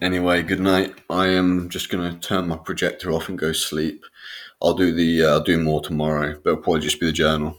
Anyway, good night. I am just going to turn my projector off and go sleep. I'll do the uh, I'll do more tomorrow, but it'll probably just be the journal.